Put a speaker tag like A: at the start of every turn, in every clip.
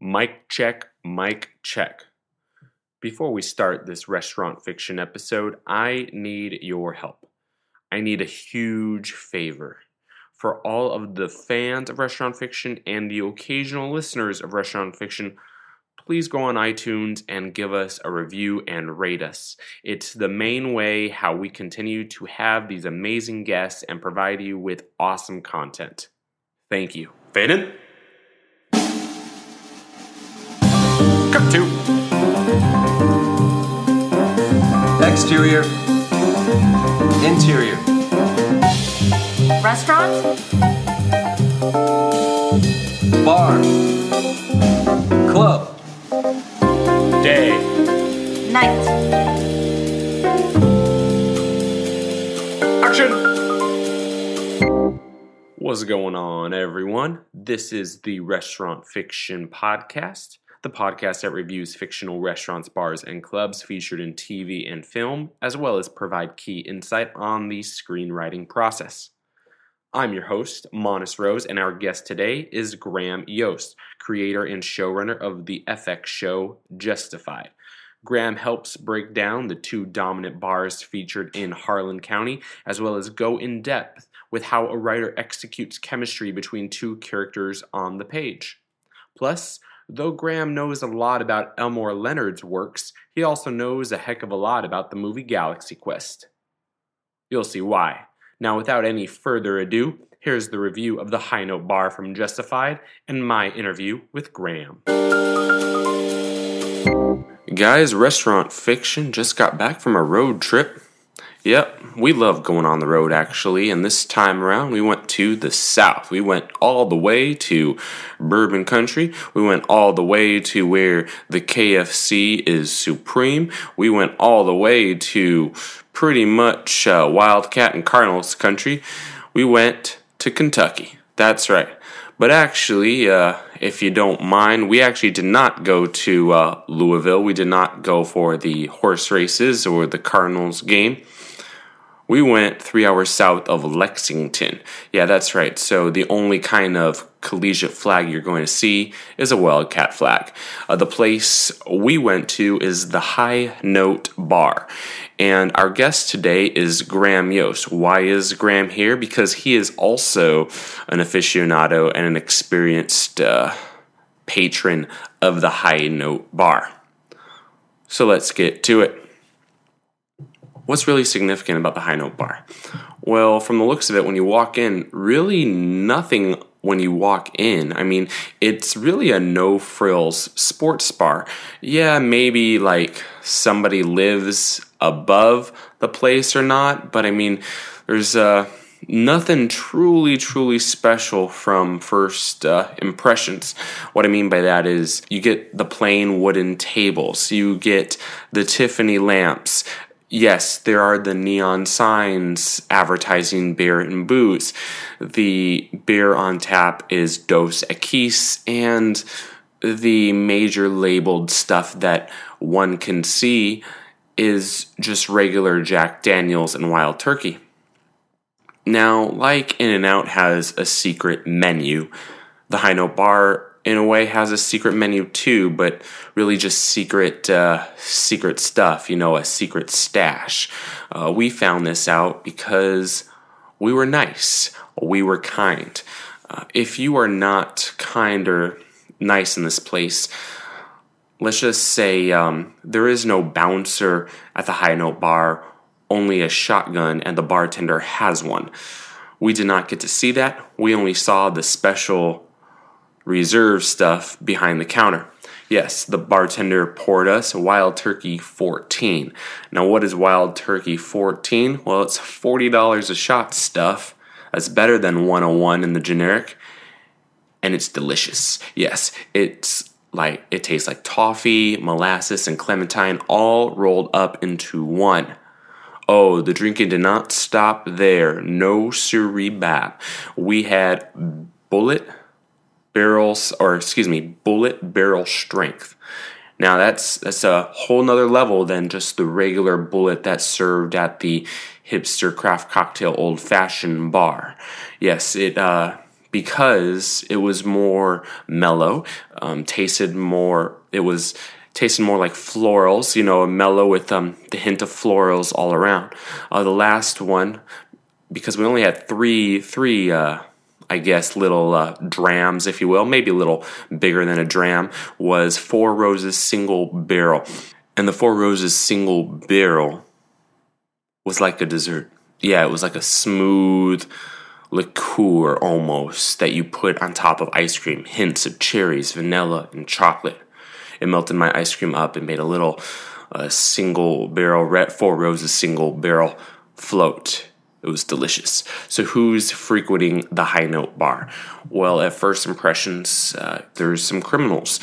A: Mic check, mic check. Before we start this restaurant fiction episode, I need your help. I need a huge favor. For all of the fans of restaurant fiction and the occasional listeners of restaurant fiction, please go on iTunes and give us a review and rate us. It's the main way how we continue to have these amazing guests and provide you with awesome content. Thank you. Fade Cut to.
B: Exterior. Interior.
C: Restaurant?
B: Bar. Club.
A: Day.
C: Night.
A: Action! What's going on, everyone? This is the Restaurant Fiction Podcast, the podcast that reviews fictional restaurants, bars, and clubs featured in TV and film, as well as provide key insight on the screenwriting process. I'm your host, Monis Rose, and our guest today is Graham Yost, creator and showrunner of the FX show Justified. Graham helps break down the two dominant bars featured in Harlan County, as well as go in depth with how a writer executes chemistry between two characters on the page. Plus, though Graham knows a lot about Elmore Leonard's works, he also knows a heck of a lot about the movie Galaxy Quest. You'll see why. Now, without any further ado, here's the review of the High Note Bar from Justified and my interview with Graham. Guys, Restaurant Fiction just got back from a road trip. Yep, we love going on the road actually, and this time around we went to the south. We went all the way to Bourbon Country. We went all the way to where the KFC is supreme. We went all the way to pretty much uh, Wildcat and Cardinals country. We went to Kentucky. That's right. But actually, uh, if you don't mind, we actually did not go to uh, Louisville. We did not go for the horse races or the Cardinals game. We went three hours south of Lexington. Yeah, that's right. So the only kind of collegiate flag you're going to see is a Wildcat flag. Uh, the place we went to is the High Note Bar. And our guest today is Graham Yost. Why is Graham here? Because he is also an aficionado and an experienced uh, patron of the High Note Bar. So let's get to it. What's really significant about the High Note Bar? Well, from the looks of it, when you walk in, really nothing when you walk in. I mean, it's really a no frills sports bar. Yeah, maybe like somebody lives above the place or not, but I mean, there's uh, nothing truly, truly special from first uh, impressions. What I mean by that is you get the plain wooden tables, you get the Tiffany lamps, Yes, there are the neon signs advertising beer and booze. The beer on tap is Dos Equis, and the major labeled stuff that one can see is just regular Jack Daniels and Wild Turkey. Now, like In N Out has a secret menu, the High Note Bar in a way has a secret menu too, but really just secret uh, secret stuff. You know, a secret stash. Uh, we found this out because we were nice. We were kind. Uh, if you are not kind or nice in this place, let's just say um, there is no bouncer at the high note bar, only a shotgun, and the bartender has one. We did not get to see that. We only saw the special reserve stuff behind the counter. Yes, the bartender poured us Wild Turkey 14. Now, what is Wild Turkey 14? Well, it's $40 a shot stuff. That's better than 101 in the generic. And it's delicious. Yes, it's like it tastes like toffee, molasses, and clementine all rolled up into one. Oh, the drinking did not stop there. No siree bap. We had Bulleit barrels or excuse me Bulleit barrel strength now that's that's a whole nother level than just the regular Bulleit that's served at the hipster craft cocktail old fashioned bar yes it uh, because it was more mellow, um, tasted more. It was tasted more like florals, you know, mellow with um, the hint of florals all around. Uh, the last one, because we only had three three. Uh, I guess little uh, drams, if you will, maybe a little bigger than a dram, was Four Roses single barrel. And the Four Roses single barrel was like a dessert. Yeah, it was like a smooth liqueur almost that you put on top of ice cream, hints of cherries, vanilla, and chocolate. It melted my ice cream up and made a little uh, single barrel, Four Roses single barrel float. It was delicious. So, who's frequenting the high note bar? Well, at first impressions, uh, there's some criminals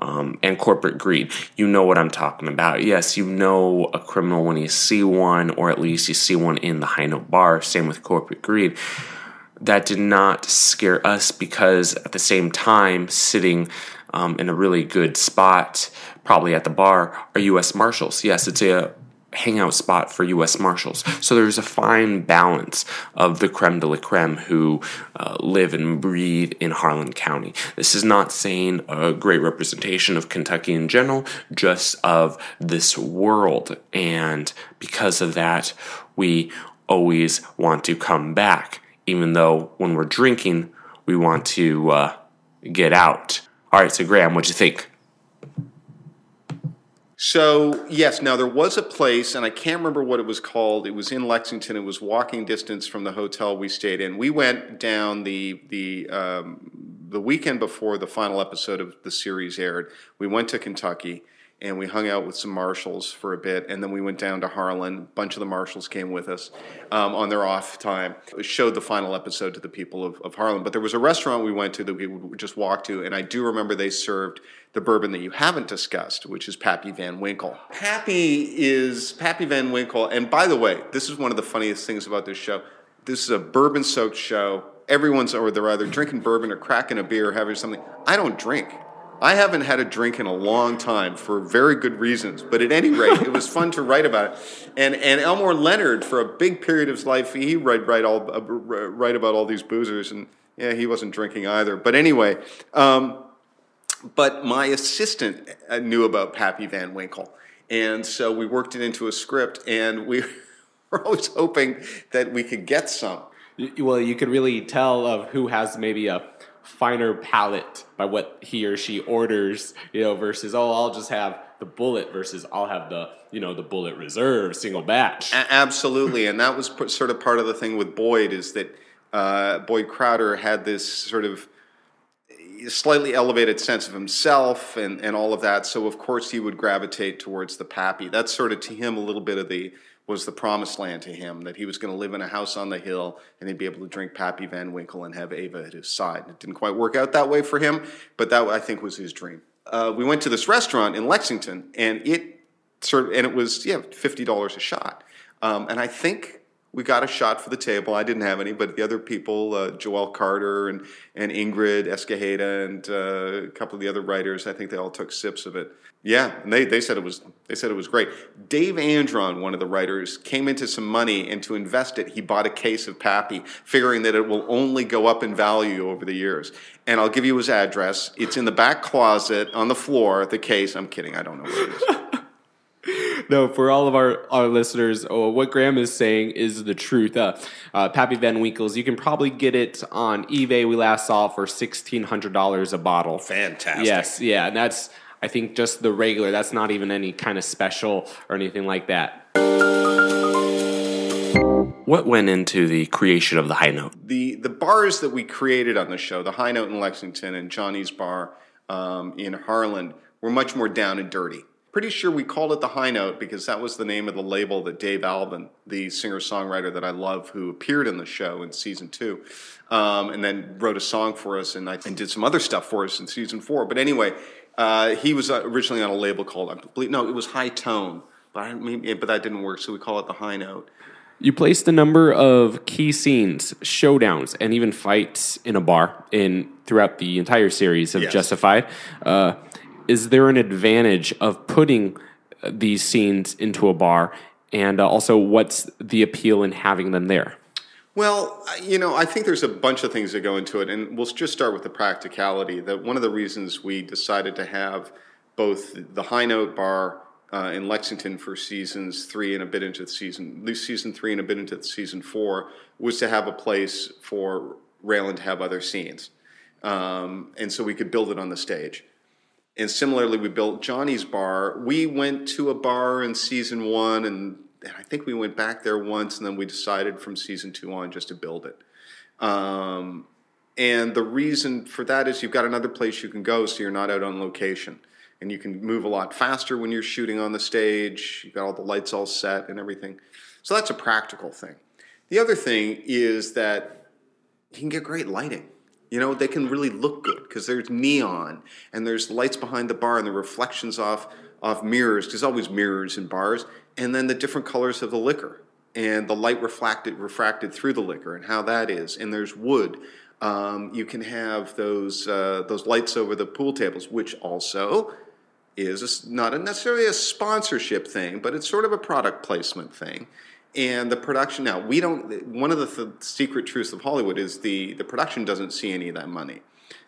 A: um, and corporate greed. You know what I'm talking about. Yes, you know a criminal when you see one, or at least you see one in the high note bar. Same with corporate greed. That did not scare us because at the same time, sitting um, in a really good spot, probably at the bar, are U.S. Marshals. Yes, it's a hangout spot for U.S. Marshals. So there's a fine balance of the creme de la creme who uh, live and breathe in Harlan County. This is not saying a great representation of Kentucky in general, just of this world. And because of that, we always want to come back, even though when we're drinking, we want to uh, get out. All right, so Graham, what'd you think?
C: So yes, now there was a place, and I can't remember what it was called. It was in Lexington. It was walking distance from the hotel we stayed in. We went down the the um, the weekend before the final episode of the series aired. We went to Kentucky and we hung out with some marshals for a bit, and then we went down to Harlan. A bunch of the marshals came with us um, on their off time. Showed the final episode to the people of, of Harlan. But there was a restaurant we went to that we would just walk to, and I do remember they served the bourbon that you haven't discussed, which is Pappy Van Winkle. Pappy is Pappy Van Winkle, and by the way, this is one of the funniest things about this show. This is a bourbon-soaked show. Everyone's or they're either drinking bourbon or cracking a beer or having something. I don't drink. I haven't had a drink in a long time for very good reasons, but at any rate, it was fun to write about it. And and Elmore Leonard, for a big period of his life, he write write all uh, write about all these boozers, and yeah, he wasn't drinking either. But anyway, um, but my assistant uh, knew about Pappy Van Winkle, and so we worked it into a script, and we were always hoping that we could get some.
D: Well, you could really tell of who has maybe a finer palate by what he or she orders, you know, versus oh, I'll just have the Bulleit versus I'll have the you know the Bulleit reserve single batch.
C: A- absolutely, and that was sort of part of the thing with Boyd is that uh, Boyd Crowder had this sort of slightly elevated sense of himself and, and all of that. So of course he would gravitate towards the pappy. That's sort of to him a little bit of the was the promised land to him that he was going to live in a house on the hill and he'd be able to drink Pappy Van Winkle and have Ava at his side. It didn't quite work out that way for him, but that I think was his dream. Uh, we went to this restaurant in Lexington and it sort of and it was yeah fifty dollars a shot, um, and I think we got a shot for the table. I didn't have any, but the other people, uh, Joelle Carter and, and Ingrid Escajeda and uh, a couple of the other writers, I think they all took sips of it. Yeah, and they, they said it was they said it was great. Dave Andron, one of the writers, came into some money and to invest it, he bought a case of Pappy, figuring that it will only go up in value over the years. And I'll give you his address. It's in the back closet on the floor. The case. I'm kidding. I don't know where it is.
D: no, for all of our, our listeners, oh, what Graham is saying is the truth. Uh, uh, Pappy Van Winkle's, you can probably get it on eBay. We last saw for $1,600 a bottle.
C: Fantastic.
D: Yes, yeah. And that's, I think, just the regular. That's not even any kind of special or anything like that.
A: What went into the creation of the High Note?
C: The, the bars that we created on the show, the High Note in Lexington and Johnny's Bar um, in Harlan, were much more down and dirty pretty sure we called it the High Note because that was the name of the label that Dave Alvin, the singer songwriter that I love, who appeared in the show in season two, um, and then wrote a song for us and, I, and did some other stuff for us in season four. But anyway, uh, he was uh, originally on a label called I believe no, it was High Tone, but I, maybe, but that didn't work, so we call it the High Note.
D: You placed a number of key scenes, showdowns, and even fights in a bar in throughout the entire series of yes. Justified. Uh, is there an advantage of putting uh, these scenes into a bar? And uh, also, what's the appeal in having them there?
C: Well, you know, I think there's a bunch of things that go into it, and we'll just start with the practicality. That one of the reasons we decided to have both the High Note Bar uh, in Lexington for seasons three and a bit into the season, at least season three and a bit into the season four, was to have a place for Raylan to have other scenes, um, and so we could build it on the stage. And similarly, we built Johnny's bar. We went to a bar in season one, and I think we went back there once, and then we decided from season two on just to build it. Um, and the reason for that is you've got another place you can go, so you're not out on location. And you can move a lot faster when you're shooting on the stage. You've got all the lights all set and everything. So that's a practical thing. The other thing is that you can get great lighting. You know, they can really look good because there's neon and there's lights behind the bar and the reflections off off mirrors. There's always mirrors in bars, and then the different colors of the liquor and the light refracted through the liquor and how that is. And there's wood. Um, you can have those uh, those lights over the pool tables, which also is a not a necessarily a sponsorship thing, but it's sort of a product placement thing. And the production now, we don't. One of the th- secret truths of Hollywood is the the production doesn't see any of that money.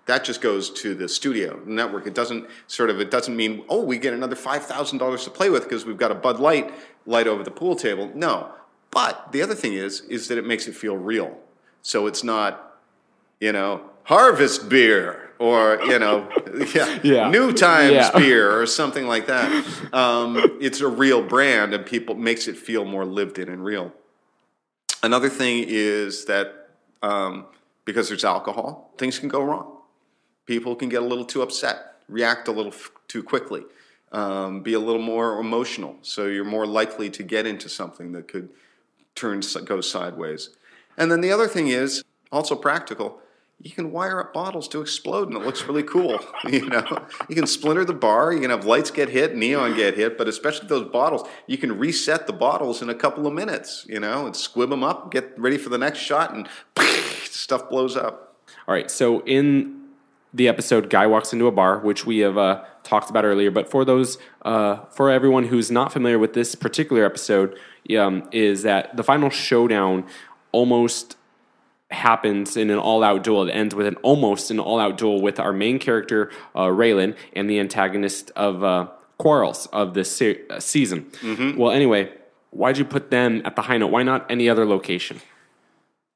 C: That just goes to the studio network. It doesn't sort of. It doesn't mean oh we get another five thousand dollars to play with because we've got a Bud Light light over the pool table. No, but the other thing is is that it makes it feel real. So it's not you know, Harvest beer or, you know, yeah,
D: Yeah.
C: New Times
D: Yeah.
C: beer or something like that. Um, it's a real brand and people makes it feel more lived in and real. Another thing is that um, because there's alcohol, things can go wrong. People can get a little too upset, react a little f- too quickly, um, be a little more emotional. So you're more likely to get into something that could turn go sideways. And then the other thing is also practical. You can wire up bottles to explode, and it looks really cool. You know, you can splinter the bar. You can have lights get hit, neon get hit, but especially those bottles, you can reset the bottles in a couple of minutes. You know, and squib them up, get ready for the next shot, and stuff blows up.
D: All right. So in the episode, guy walks into a bar, which we have uh, talked about earlier. But for those, uh, for everyone who's not familiar with this particular episode, um, is that the final showdown almost happens in an all-out duel. It ends with an almost an all-out duel with our main character uh, Raylan and the antagonist of uh, Quarles of this se- uh, season. Well, anyway, why'd you put them at the high note? Why not any other location?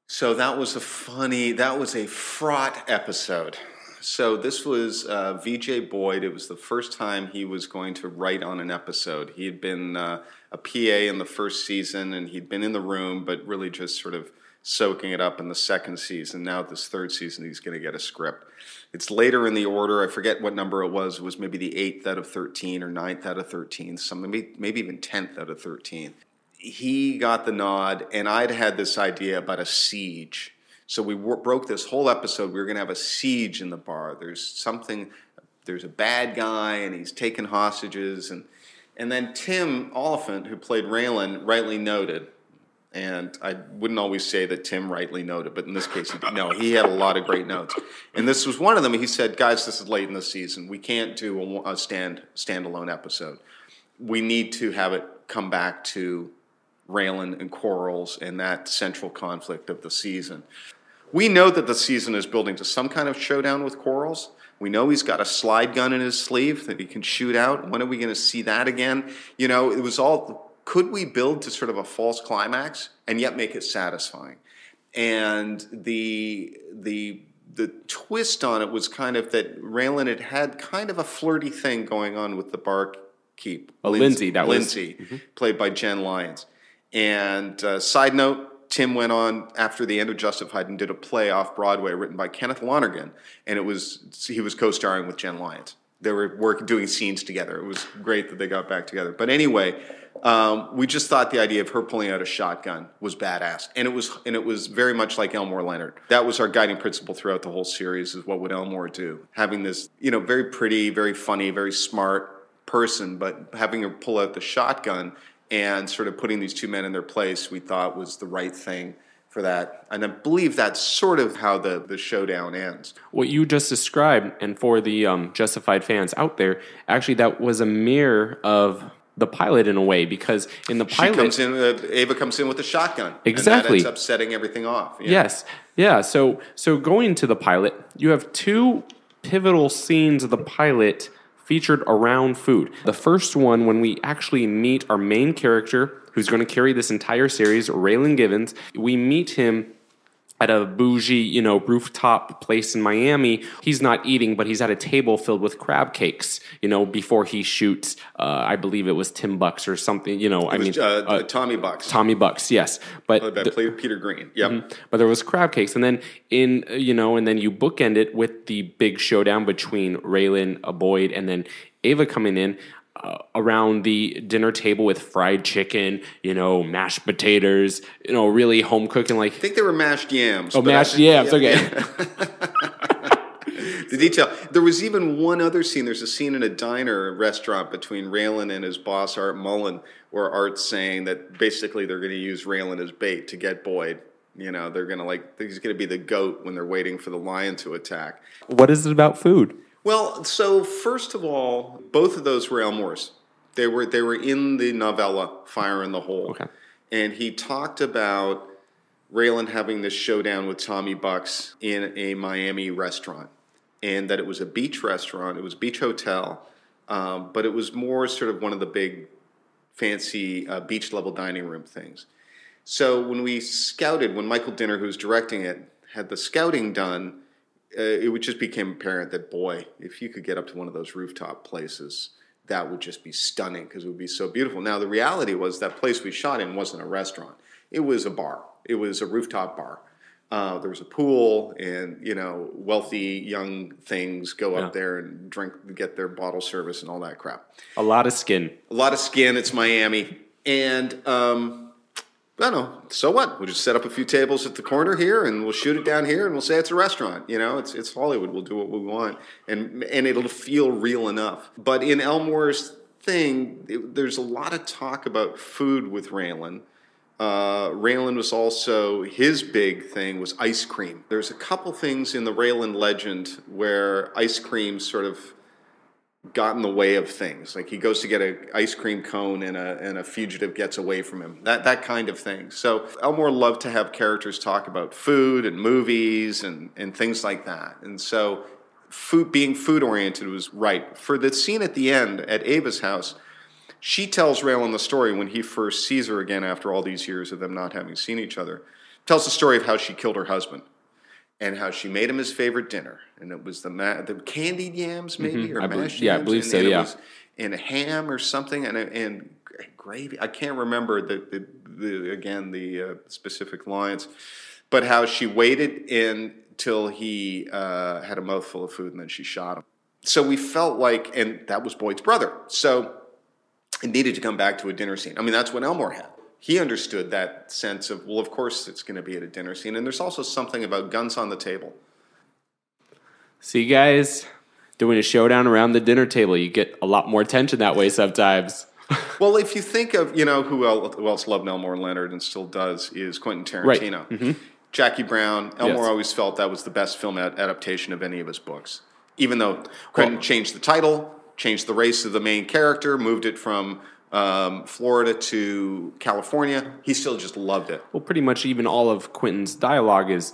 C: So that was a funny, that was a fraught episode. So this was uh, VJ Boyd. It was the first time he was going to write on an episode. He had been uh, a PA in the first season, and he'd been in the room, but really just sort of soaking it up in the second season. Now this third season, he's going to get a script. It's later in the order. I forget what number it was. It was maybe the eighth out of thirteen or ninth out of thirteen. Some maybe maybe even tenth out of thirteen he got the nod, and I'd had this idea about a siege. So we broke this whole episode. We were going to have a siege in the bar. There's something, there's a bad guy, and he's taking hostages. And, and then Tim Olyphant, who played Raylan, rightly noted, and I wouldn't always say that Tim rightly noted, but in this case, he no, he had a lot of great notes. And this was one of them. He said, "Guys, this is late in the season. We can't do a, a stand standalone episode. We need to have it come back to Raylan and Quarles and that central conflict of the season. We know that the season is building to some kind of showdown with Quarles. We know he's got a slide gun in his sleeve that he can shoot out. When are we going to see that again? You know, it was all could we build to sort of a false climax and yet make it satisfying? And the the the twist on it was kind of that Raylan had had kind of a flirty thing going on with the barkeep.
D: Oh, Lindsay, that was-
C: Lindsay, played by Jen Lyons. And uh, side note, Tim went on after the end of Justified and did a play off Broadway written by Kenneth Lonergan, and it was he was co-starring with Jen Lyons. They were work doing scenes together. It was great that they got back together. But anyway, um, we just thought the idea of her pulling out a shotgun was badass, and it was and it was very much like Elmore Leonard. That was our guiding principle throughout the whole series: is what would Elmore do? Having this, you know, very pretty, very funny, very smart person, but having her pull out the shotgun and sort of putting these two men in their place, we thought was the right thing for that. And I believe that's sort of how the, the showdown ends.
D: what you just described, and for the um, Justified fans out there, actually, that was a mirror of the pilot in a way because in the pilot She
C: comes in. Uh, Ava comes in with a shotgun.
D: Exactly.
C: And that ends up setting everything off. Yeah.
D: Yes. Yeah. So so going to the pilot, you have two pivotal scenes of the pilot featured around food. The first one when we actually meet our main character who's going to carry this entire series, Raylan Givens. We meet him at a bougie, you know, rooftop place in Miami. He's not eating, but he's at a table filled with crab cakes, you know, before he shoots, uh, I believe it was Tim Bucks or something, you know, I
C: was,
D: mean,
C: uh,
D: uh,
C: Tommy Bucks.
D: Tommy Bucks, yes. But
C: Played by
D: the-
C: Peter Green. Yep.
D: Mm-hmm. but there was crab cakes, and then in you know, and then you bookend it with the big showdown between Raylan, Boyd, and then Ava coming in uh, around the dinner table with fried chicken, you know, mashed potatoes, you know, really home cooking like
C: I think they were mashed yams.
D: oh
C: but I-
D: mashed yams. Okay,
C: the detail. There was even one other scene. There's a scene in a diner, a restaurant between Raylan and his boss Art Mullen, where Art's saying that basically they're going to use Raylan as bait to get Boyd. You know, they're going to like he's going to be the goat when they're waiting for the lion to attack.
D: what is it about food?
C: Well, so first of all, both of those were Elmore's. They were they were in the novella Fire in the Hole.
D: Okay.
C: And he talked about Raylan having this showdown with Tommy Bucks in a Miami restaurant, and that it was a beach restaurant. It was a beach hotel, um, but it was more sort of one of the big, fancy uh, beach level dining room things. So when we scouted, when Michael Dinner, who's directing it, had the scouting done, uh, it would just became apparent that boy, if you could get up to one of those rooftop places, that would just be stunning because it would be so beautiful. Now the reality was that place we shot in wasn't a restaurant; it was a bar. It was a rooftop bar. Uh, there was a pool, and you know, wealthy young things go up there and drink, get their bottle service and all that crap
D: A lot of skin.
C: a lot of skin. It's Miami, and um, I don't. So what? We'll just set up a few tables at the corner here, and we'll shoot it down here, and we'll say it's a restaurant. You know, it's it's Hollywood. We'll do what we want, and and it'll feel real enough. But in Elmore's thing, it, there's a lot of talk about food with Raylan. Uh, Raylan was also his big thing was ice cream. There's a couple things in the Raylan legend where ice cream sort of got in the way of things. Like he goes to get an ice cream cone and a, and a fugitive gets away from him. That, that kind of thing. So Elmore loved to have characters talk about food and movies and, and things like that. And so food, being food oriented was right. For the scene at the end at Ava's house, she tells Raylan the story when he first sees her again after all these years of them not having seen each other. Tells the story of how she killed her husband and how she made him his favorite dinner, and it was the ma- the candied yams, maybe or
D: Mm-hmm. I believe-
C: mashed
D: yeah, I believe
C: and,
D: so,
C: and
D: yeah.
C: it was and ham or something, and and gravy. I can't remember the the, the again the uh, specific lines, but how she waited until he uh, had a mouthful of food, and then she shot him. So we felt like, and that was Boyd's brother. So it needed to come back to a dinner scene. I mean, that's what Elmore had. He understood that sense of, well, of course it's going to be at a dinner scene. And there's also something about guns on the table.
D: See, guys, doing a showdown around the dinner table, you get a lot more tension that way sometimes.
C: Well, if you think of, you know, who else, who else loved Elmore Leonard and still does, is Quentin
D: Right.
C: Tarantino. Jackie Brown, Elmore
D: Mm-hmm. Yes.
C: always felt that was the best film adaptation of any of his books. Even though Quentin changed the title, changed the race of the main character, moved it from um, Florida to California, he still just loved it.
D: Well, pretty much even all of Quentin's dialogue is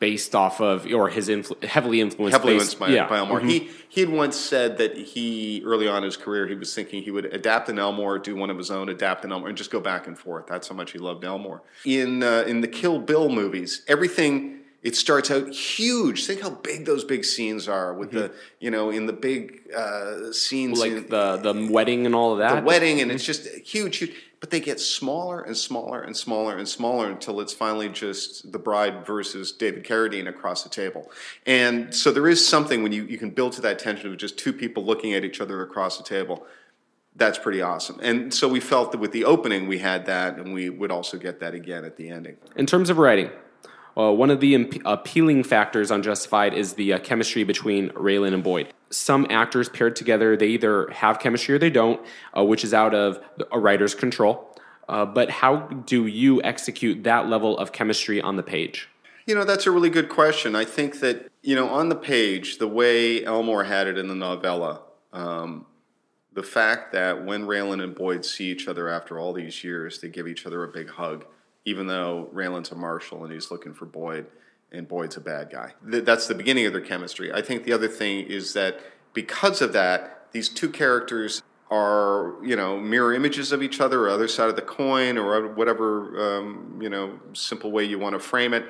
D: based off of, or his influ- heavily influenced.
C: heavily
D: based-
C: influenced by,
D: yeah.
C: by Elmore.
D: Mhm.
C: He he had once said that he early on in his career he was thinking he would adapt an Elmore, do one of his own, adapt an Elmore, and just go back and forth. That's how much he loved Elmore. In uh, in the Kill Bill movies, everything it starts out huge. Think how big those big scenes are with the you know in the big uh, scenes
D: like
C: in,
D: the the wedding and all of that.
C: the wedding, and it's just huge, huge. But they get smaller and smaller and smaller and smaller until it's finally just the bride versus David Carradine across the table. And so there is something when you, you can build to that tension of just two people looking at each other across the table. That's pretty awesome. And so we felt that with the opening, we had that, and we would also get that again at the ending.
D: In terms of writing, uh, one of the imp- appealing factors on Justified is the uh, chemistry between Raylan and Boyd. Some actors paired together, they either have chemistry or they don't, uh, which is out of a writer's control. Uh, but how do you execute that level of chemistry on the page?
C: You know, that's a really good question. I think that, you know, on the page, the way Elmore had it in the novella, um, the fact that when Raylan and Boyd see each other after all these years, they give each other a big hug, even though Raylan's a marshal and he's looking for Boyd, and Boyd's a bad guy. Th- That's the beginning of their chemistry. I think the other thing is that because of that, these two characters are, you know, mirror images of each other, or other side of the coin, or whatever, um, you know, simple way you want to frame it,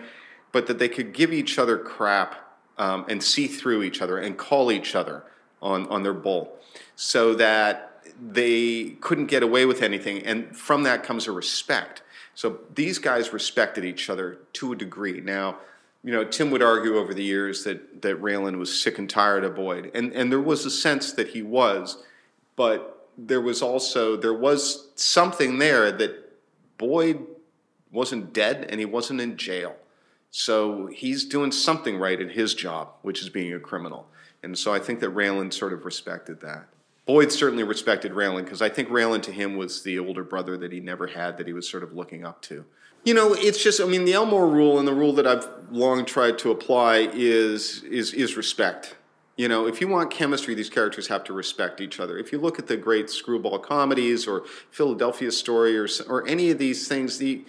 C: but that they could give each other crap um, and see through each other and call each other on, on their bull so that they couldn't get away with anything. And from that comes a respect. So these guys respected each other to a degree. Now, you know, Tim would argue over the years that, that Raylan was sick and tired of Boyd. And, and there was a sense that he was, but there was also, there was something there that Boyd wasn't dead and he wasn't in jail. So he's doing something right in his job, which is being a criminal. And so I think that Raylan sort of respected that. Boyd certainly respected Raylan because I think Raylan to him was the older brother that he never had that he was sort of looking up to. You know, it's just I mean the Elmore rule and the rule that I've long tried to apply is is is respect. You know, if you want chemistry, these characters have to respect each other. If you look at the great screwball comedies or Philadelphia Story or or any of these things, the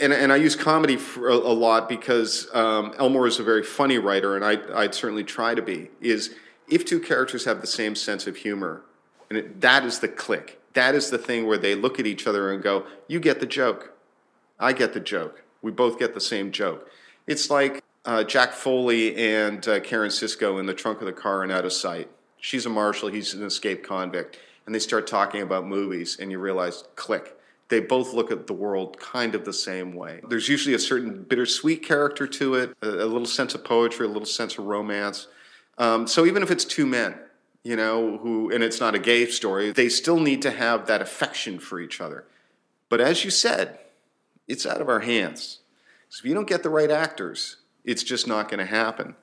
C: and, and I use comedy a, a lot because um, Elmore is a very funny writer, and I, I'd certainly try to be. Is if two characters have the same sense of humor, and it, that is the click. That is the thing where they look at each other and go, "You get the joke, I get the joke. We both get the same joke." It's like uh, Jack Foley and uh, Karen Sisco in the trunk of the car and out of sight. She's a marshal, he's an escaped convict, and they start talking about movies, and you realize, click they both look at the world kind of the same way. There's usually a certain bittersweet character to it, a, a little sense of poetry, a little sense of romance. Um, so even if it's two men, you know, who, and it's not a gay story, they still need to have that affection for each other. But as you said, it's out of our hands. So if you don't get the right actors, it's just not going to happen.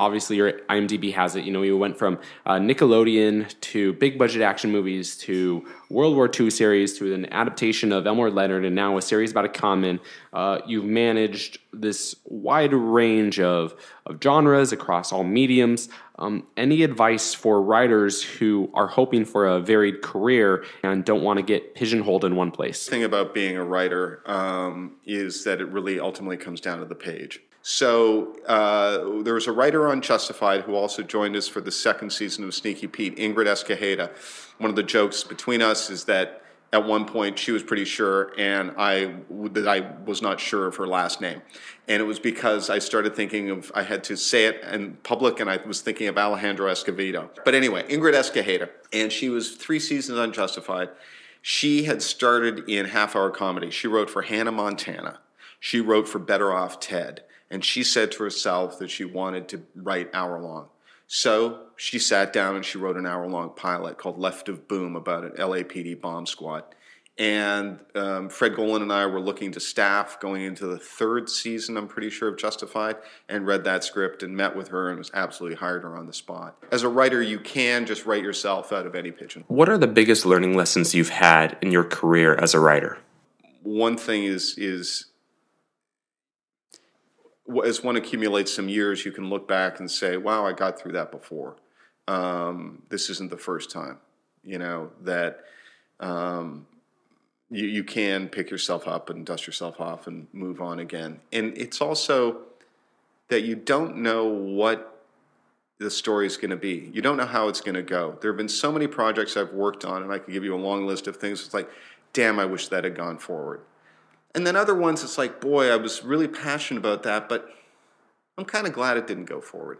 D: Obviously your IMDb has it. You know, you went from uh, Nickelodeon to big budget action movies to World War II series to an adaptation of Elmore Leonard and now a series about a common. Uh, you've managed this wide range of, of genres across all mediums. Um, any advice for writers who are hoping for a varied career and don't want to get pigeonholed in one place?
C: The thing about being a writer um, is that it really ultimately comes down to the page. So uh, there was a writer on Justified who also joined us for the second season of Sneaky Pete, Ingrid Escajeda. One of the jokes between us is that at one point she was pretty sure, and I that I was not sure of her last name, and it was because I started thinking of I had to say it in public, and I was thinking of Alejandro Escovedo. But anyway, Ingrid Escajeda, and she was three seasons on Justified. She had started in half hour comedy. She wrote for Hannah Montana. She wrote for Better Off Ted. And she said to herself that she wanted to write hour long. So she sat down and she wrote an hour long pilot called Left of Boom about an LAPD bomb squad. And um, Fred Golan and I were looking to staff going into the third season, I'm pretty sure, of Justified, and read that script and met with her and was absolutely hired her on the spot. As a writer, you can just write yourself out of any pigeon.
A: What are the biggest learning lessons you've had in your career as a writer?
C: one thing is is as one accumulates some years, you can look back and say, "Wow, I got through that before. Um, this isn't the first time." You know that um, you you can pick yourself up and dust yourself off and move on again. And it's also that you don't know what the story is going to be. You don't know how it's going to go. There have been so many projects I've worked on, and I could give you a long list of things. It's like, damn, I wish that had gone forward. And then other ones, it's like, boy, I was really passionate about that, but I'm kind of glad it didn't go forward.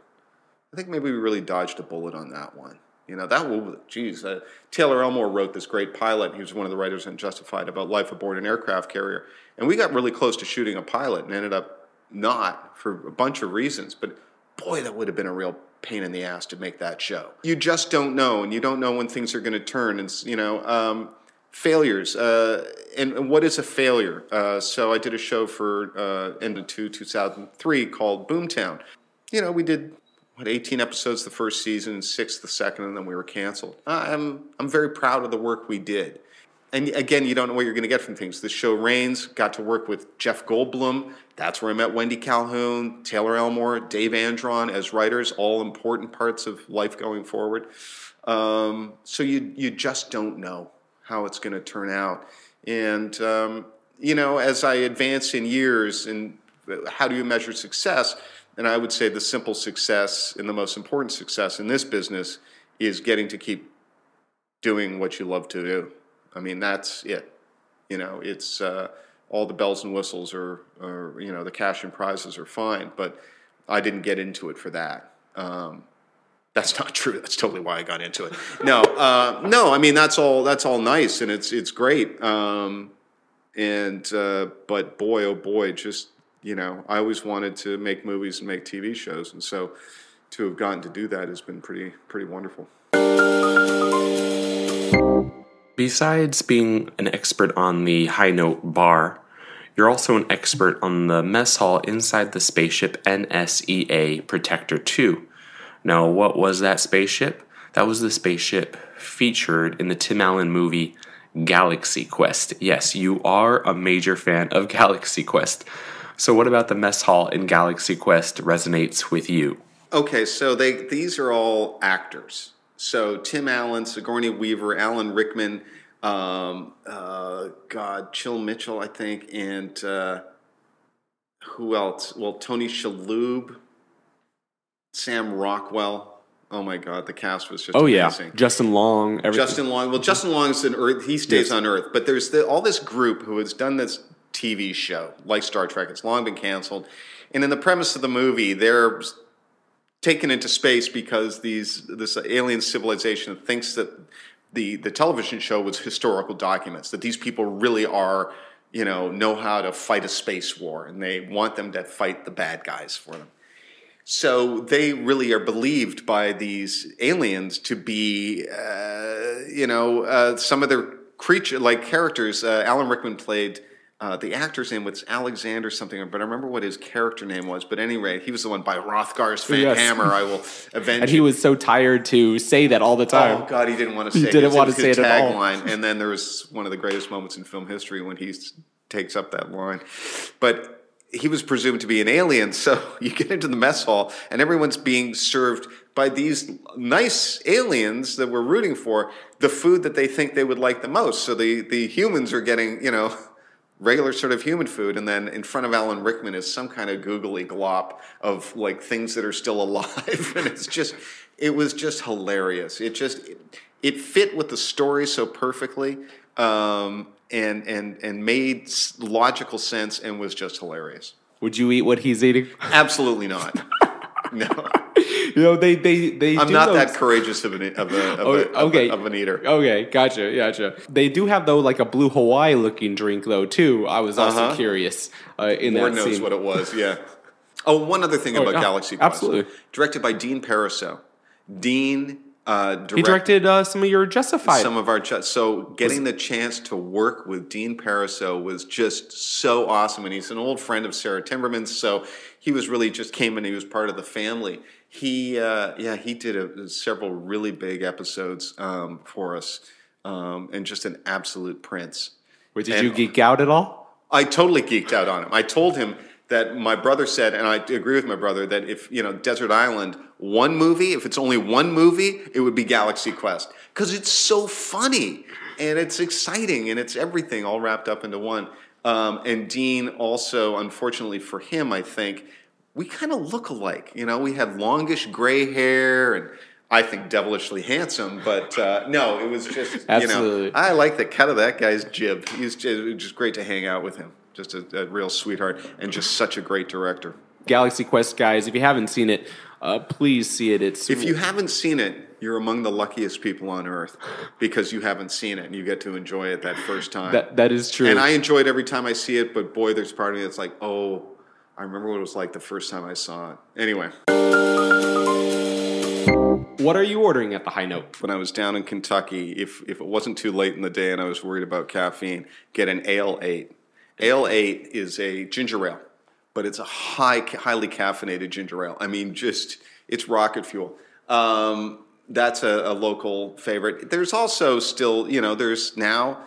C: I think maybe we really dodged a bullet on that one. You know, that will, geez, uh, Taylor Elmore wrote this great pilot. He was one of the writers on Justified about life aboard an aircraft carrier. And we got really close to shooting a pilot and ended up not for a bunch of reasons. But boy, that would have been a real pain in the ass to make that show. You just don't know, and you don't know when things are going to turn. And, you know, um, failures. Uh, and, what is a failure? Uh, so I did a show for uh, end of two, 2003 called Boomtown. You know, we did what 18 episodes the first season, six the second, and then we were canceled. I'm I'm very proud of the work we did. and again, you don't know what you're going to get from things. The show Raines got to work with Jeff Goldblum. That's where I met Wendy Calhoun, Taylor Elmore, Dave Andron as writers, all important parts of life going forward. Um, so you you just don't know how it's going to turn out. And um, you know, as I advance in years, and how do you measure success? And I would say the simple success and the most important success in this business is getting to keep doing what you love to do. I mean, that's it. You know, it's uh, all the bells and whistles are, are, you know, the cash and prizes are fine, but I didn't get into it for that. Um, that's not true. That's totally why I got into it. No, uh, no. I mean, that's all. That's all nice, and it's it's great. Um, and uh, but boy, oh boy, just you know, I always wanted to make movies and make TV shows, and so to have gotten to do that has been pretty pretty wonderful.
A: Besides being an expert on the high note bar, you're also an expert on the mess hall inside the spaceship NSEA Protector 2. Now, what was that spaceship? That was the spaceship featured in the Tim Allen movie Galaxy Quest. Yes, you are a major fan of Galaxy Quest. So, what about the mess hall in Galaxy Quest resonates with you?
C: Okay, so they these are all actors. So Tim Allen, Sigourney Weaver, Alan Rickman, um, uh, God, Chill Mitchell, I think, and uh, who else? Well, Tony Shalhoub, Sam Rockwell. Oh my God, the cast was just
D: Oh yeah. Justin Long. Everything.
C: Justin Long. Well, Justin Long is in Earth. He stays
D: Yes.
C: on Earth, but there's the, all this group who has done this TV show like Star Trek. It's long been canceled, and in the premise of the movie, they're taken into space because these this alien civilization thinks that the the television show was historical documents that these people really are you know know how to fight a space war and they want them to fight the bad guys for them so they really are believed by these aliens to be, uh, you know, uh, some of their creature like characters. Uh, Alan Rickman played. Uh, the actor's name was Alexander something, but I remember what his character name was. But anyway, he was the one by Grabthar's fan
D: Yes.
C: hammer. I will avenge.
D: and he
C: you."
D: was so tired to say that all the time.
C: Oh God, he didn't want to say. it.
D: didn't
C: It's-
D: want
C: it
D: to say it at all.
C: Tagline, and then there was one of the greatest moments in film history when he takes up that line. But he was presumed to be an alien, so you get into the mess hall, and everyone's being served by these nice aliens that we're rooting for the food that they think they would like the most. So the the humans are getting, you know. Regular sort of human food, and then in front of Alan Rickman is some kind of googly glop of like things that are still alive, and it's just, it was just hilarious. It just, it, it fit with the story so perfectly, um, and and and made logical sense, and was just hilarious.
D: Would you eat what he's eating?
C: Absolutely not. No,
D: you know they they they.
C: I'm not
D: those-
C: that courageous of an of a, of,
D: Oh,
C: a, of,
D: okay.
C: a, of an eater.
D: Okay, gotcha, gotcha. They do have though like a blue Hawaii looking drink though too. I was also
C: Uh-huh.
D: curious uh, in
C: Lord
D: that
C: knows
D: scene.
C: what it was. Yeah. Oh, one other thing
D: Oh,
C: about
D: yeah,
C: Galaxy Quest.
D: absolutely.
C: Directed by Dean Parisot. Dean uh, direct,
D: he directed uh, some of your Justified.
C: some of our ch- so getting the chance to work with Dean Parisot was just so awesome, and he's an old friend of Sarah Timberman's, so he was really just came and he was part of the family. He uh, yeah he did a, several really big episodes um, for us, um, and just an absolute prince.
D: Wait, did
C: and-
D: you geek out at all?
C: I totally geeked out on him. I told him that my brother said, and I agree with my brother, that if, you know, Desert Island, one movie, if it's only one movie, it would be Galaxy Quest. Because it's so funny and it's exciting and it's everything all wrapped up into one. Um, and Dean also, unfortunately for him, I think, we kind of look alike. You know, we have longish gray hair and I think devilishly handsome, but uh, no, it was just, you know,
D: Absolutely.
C: I like the cut of that guy's jib. He's just, it was just great to hang out with him. Just a, a real sweetheart and just such a great director.
D: Galaxy Quest guys, if you haven't seen it, uh, please see it. It's
C: If you haven't seen it, you're among the luckiest people on earth because you haven't seen it and you get to enjoy it that first time.
D: that that is true.
C: and I enjoy it every time I see it, but boy, there's part of me that's like, oh, I remember what it was like the first time I saw it. Anyway,
D: what are you ordering at the High Note?
C: when I was down in Kentucky, if if it wasn't too late in the day and I was worried about caffeine, get an Ale Eight. Ale Eight is a ginger ale, but it's a high, highly caffeinated ginger ale. I mean, just it's rocket fuel. Um, that's a, a local favorite. There's also still, you know, there's now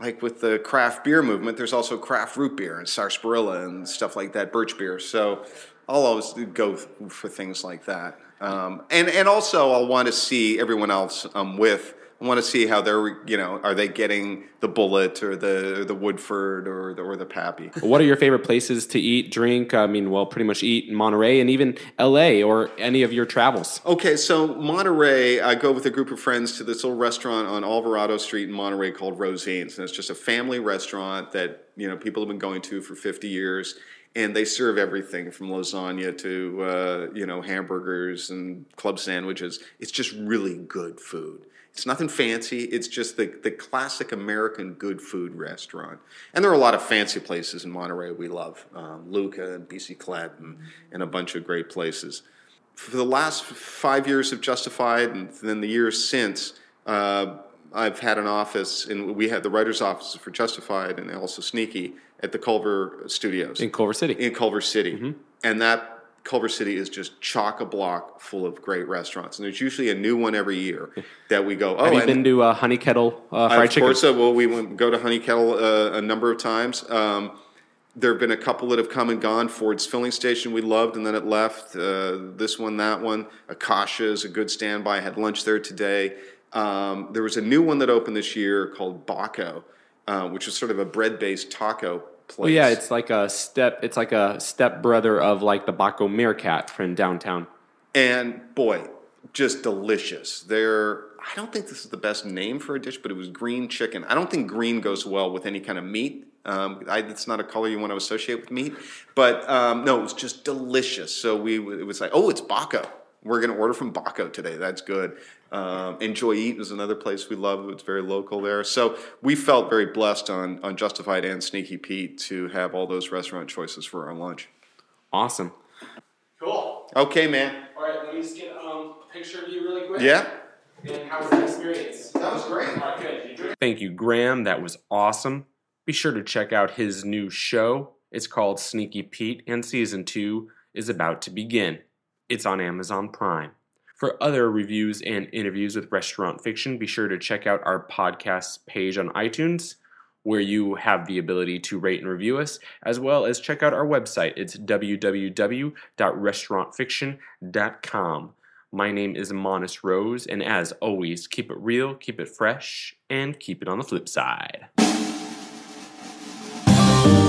C: like with the craft beer movement, there's also craft root beer and sarsaparilla and stuff like that, birch beer. So I'll always go for things like that. Um, and and also I'll want to see everyone else I'm with. I want to see how they're you know are they getting the Bulleit or the or the Woodford or the or the Pappy.
D: What are your favorite places to eat, drink? I mean, well, pretty much eat in Monterey and even L.A. or any of your travels.
C: Okay, so Monterey, I go with a group of friends to this little restaurant on Alvarado Street in Monterey called Rosine's, and it's just a family restaurant that you know people have been going to for 50 years, and they serve everything from lasagna to uh, you know hamburgers and club sandwiches. It's just really good food. It's nothing fancy. It's just the, the classic American good food restaurant. And there are a lot of fancy places in Monterey we love. Um, Luca and BC Clet and, and a bunch of great places. For the last five years of Justified and then the years since, uh, I've had an office, and we had the writer's office for Justified and also Sneaky at the Culver Studios
D: In Culver City.
C: in Culver City, and that Culver City is just chock a block full of great restaurants, and there's usually a new one every year that we go. Oh,
D: Have you been to uh, Honey Kettle uh, Fried
C: of
D: Chicken?
C: course, uh, well, we went, go to Honey Kettle uh, a number of times. Um, there have been a couple that have come and gone. Ford's filling station we loved, and then it left. Uh, this one, that one. Akasha is a good standby. I had lunch there today. Um, there was a new one that opened this year called Baco, uh, which is sort of a bread-based taco place.
D: Well, yeah, it's like a step. It's like a step brother of like the Baco Mercat from downtown.
C: and boy, just delicious. They're I don't think this is the best name for a dish, but it was green chicken. I don't think green goes well with any kind of meat. Um, I, it's not a color you want to associate with meat, but um, no, it was just delicious. So we it was like, oh, it's Baco. We're going to order from Baco today. That's good. Um, Enjoy Eat is another place we love. It's very local there. So we felt very blessed on on Justified and Sneaky Pete to have all those restaurant choices for our lunch.
D: Awesome.
E: Cool.
C: Okay, man.
E: All right, let me just get um, a picture of you really quick.
C: Yeah,
E: And how was the experience?
C: that was great.
E: All right, good. You drink?
A: Thank you, Graham. That was awesome. Be sure to check out his new show. It's called Sneaky Pete, and season two is about to begin. It's on Amazon Prime. For other reviews and interviews with restaurant fiction, be sure to check out our podcast page on iTunes, where you have the ability to rate and review us, as well as check out our website. It's www.restaurantfiction.com. My name is Monis Rose, and as always, keep it real, keep it fresh, and keep it on the flip side.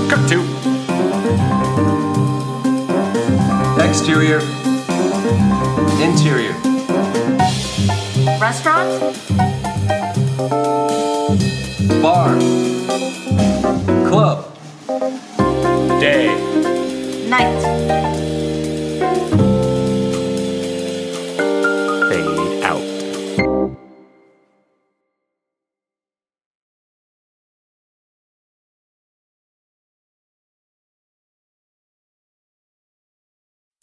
A: Cut two.
B: Exterior. Interior.
F: Restaurant?
B: Bar. Club.
A: Day.
F: Night.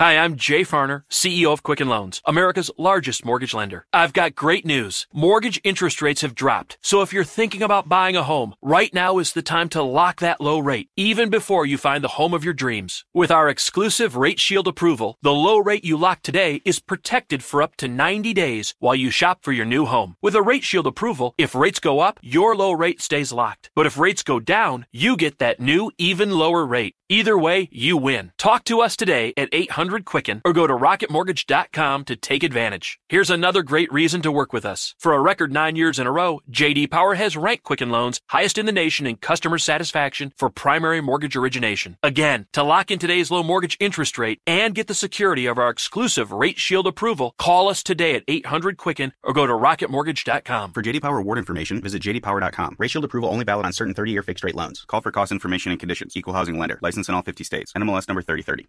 G: Hi, I'm Jay Farner, CEO of Quicken Loans, America's largest mortgage lender. I've got great news. Mortgage interest rates have dropped. So if you're thinking about buying a home, right now is the time to lock that low rate, even before you find the home of your dreams. With our exclusive Rate Shield approval, the low rate you lock today is protected for up to 90 days while you shop for your new home. With a Rate Shield approval, if rates go up, your low rate stays locked. But if rates go down, you get that new, even lower rate. Either way, you win. Talk to us today at 800 Quicken or go to rocketmortgage.com to take advantage. Here's another great reason to work with us. For a record nine years in a row, JD Power has ranked Quicken Loans highest in the nation in customer satisfaction for primary mortgage origination. Again, to lock in today's low mortgage interest rate and get the security of our exclusive Rate Shield approval, call us today at 800 Quicken or go to rocketmortgage.com.
H: For JD Power award information, visit jdpower.com. Rate Shield approval only valid on certain 30-year fixed rate loans. Call for cost information and conditions. Equal housing lender. License in all 50 states. NMLS number 3030.